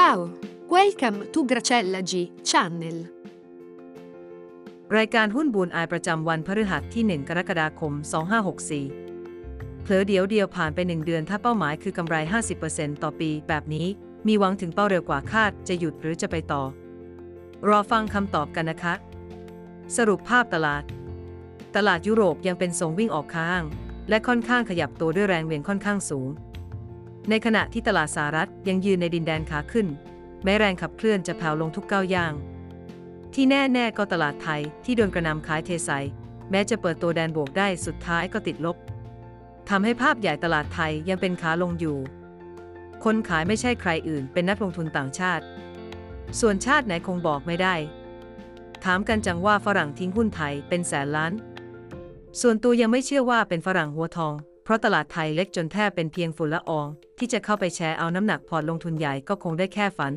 Ciao, welcome to Gracella G Channel. รายการหุ้นบูนอายประจำวันพฤหัสที่ 1 กรกฎาคม 2564 เผลอเดียวเดียวผ่านไป 1 เดือนถ้าเป้าหมายคือกำไร 50%ต่อปีแบบนี้ มีหวังถึงเป้าเร็วกว่าคาดจะหยุดหรือจะไปต่อ รอฟังคำตอบกันนะคะ สรุปภาพตลาด ตลาดยุโรปยังเป็นทรงวิ่งออกข้าง และค่อนข้างขยับตัวด้วยแรงเหวี่ยงค่อนข้างสูง ในขณะที่ตลาดสหรัฐยังยืนในดินแดนขาขึ้น แม้แรงขับเคลื่อนจะแผ่วลงทุกก้าวย่าง ที่แน่ๆก็ตลาดไทยที่โดนกระนำขายเทใสแม้จะเปิดตัวแดนบวกได้สุดท้ายก็ติดลบทำให้ภาพใหญ่ตลาดไทยยังเป็นขาลงอยู่ คนขายไม่ใช่ใครอื่นเป็นนักลงทุนต่างชาติ ส่วนชาติไหนคงบอกไม่ได้ ถามกันจังว่าฝรั่งทิ้งหุ้นไทยเป็นแสนล้าน ส่วนตัวยังไม่เชื่อว่าเป็นฝรั่งหัวทอง ราะตลาดไทยเล็กจนแทบเป็นเพียงฝุ่นละออง ที่จะเข้าไปแชร์เอาน้ำหนักพอร์ตลงทุนใหญ่ก็คงได้แค่ฝัน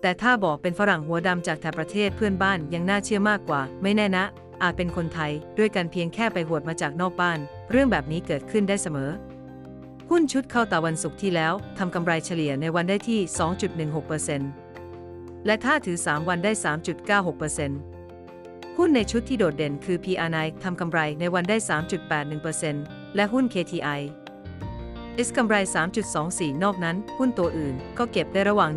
แต่ถ้าบอกเป็นฝรั่งหัวดำจากแถบประเทศเพื่อนบ้านยังน่าเชื่อมากกว่า ไม่แน่นะ อาจเป็นคนไทยด้วยกันเพียงแค่ไปหวดมาจากนอกบ้าน เรื่องแบบนี้เกิดขึ้นได้เสมอ หุ้นชุดเข้าตาวันศุกร์ที่แล้วทำกำไรเฉลี่ยในวันได้ที่ 2.16%และถ้าถือ 3 วันได้ 3.96%หุ้นในชุดที่โดดเด่นคือ PR9 ทำกำไรในวันได้ 3.81% และหุ้น KTI S กำไร 3.24 นอกนั้น หุ้นตัวอื่นก็เก็บได้ระหว่าง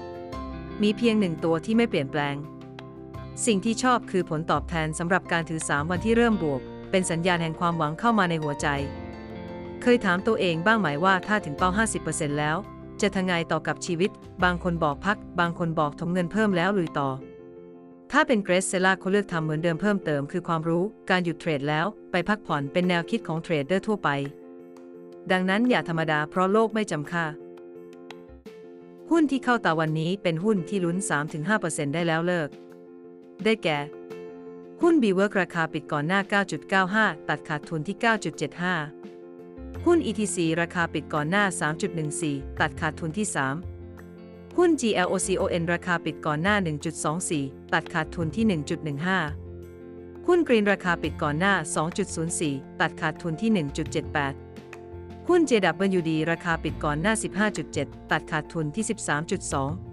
1-2%มีเพียงหนึ่งตัวที่ไม่เปลี่ยนแปลง สิ่งที่ชอบคือผลตอบแทนสำหรับการถือ 3 วันที่เริ่มบวก เป็นสัญญาณแห่งความหวังเข้ามาในหัวใจ เคยถามตัวเองบ้างไหมว่าถ้าถึงเป้า 50%แล้ว จะทำไงต่อกับชีวิต บางคนบอกพัก บางคนบอกถมเงินเพิ่มแล้วลุยต่อ ถ้าเป็นเกรซเซล่าเขาเลือกทำเหมือนเดิมเพิ่มเติมคือความรู้ การหยุดเทรดแล้วไปพักผ่อนเป็นแนวคิดของเทรดเดอร์ทั่วไป ดังนั้นอย่าธรรมดาเพราะโลกไม่จำค่ะ หุ้นที่เข้าตาวันนี้เป็นหุ้นที่ลุ้น 3-5%ได้แล้วเลิก ได้แก่ หุ้น b ีเวิร์กราคาปิดก่อนหน้า 9.95 ตัดขาดทุนที่ 9.75 หุ้น ETC ราคาปิดก่อนหน้า 3.14 ตัดขาดทุนที่ 3 หุ้น GLOCON ราคาปิดก่อนหน้า 1.24 ตัดขาดทุนที่ 1.15 หุ้น Green ราคาปิดก่อนหน้า 2.04 ตัดขาดทุนที่ 1.78 หุ้น JWD ราคาปิดก่อนหน้า 15.7 ตัดขาดทุนที่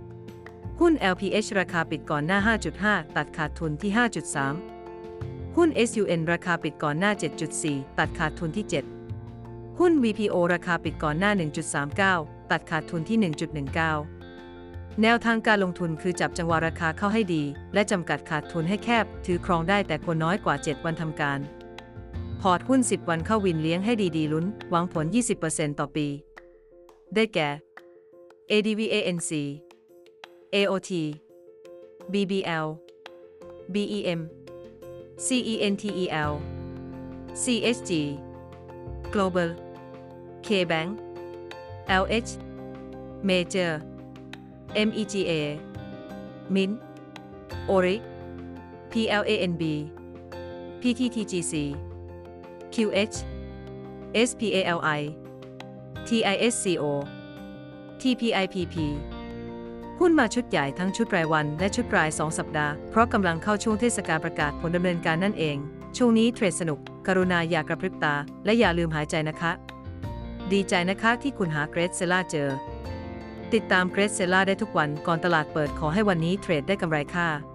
13.2 หุ้น LPH ราคาปิดก่อนหน้า 5.5 ตัดขาดทุนที่ 5.3 หุ้น SUN ราคาปิดก่อนหน้า 7.4 ตัดขาดทุนที่ 7 หุ้น VPO ราคาปิดก่อนหน้า 1.39 ตัดขาดทุนที่ 1.19 แนวทางการลงทุนคือจับจังหวะราคาเข้าให้ดี และจำกัดขาดทุนให้แคบ ถือครองได้แต่ควรน้อยกว่า 7 วันทำการ พอร์ตหุ้น 10 วันเข้าวินเลี้ยงให้ดีๆลุ้น หวังผล 20%ต่อปี ได้แก่ ADVANC AOT BBL BEM CENTEL CSG Global KBank LH Major MEGA Mint Oric PLANB PTTGC QH SPALI TISCO TPIPP หุ้นมาชุดใหญ่ทั้งชุดรายวันและชุดราย 2 สัปดาห์ เพราะกำลังเข้าช่วงเทศกาลประกาศผลดำเนินการนั่นเอง ช่วงนี้เทรดสนุก กรุณาอย่ากระพริบตา และอย่าลืมหายใจนะคะ ดีใจนะคะที่คุณหาเกรซเซล่าเจอ ติดตามเกรซเซล่าได้ทุกวันก่อนตลาดเปิดขอให้วันนี้เทรดได้กำไรค่ะ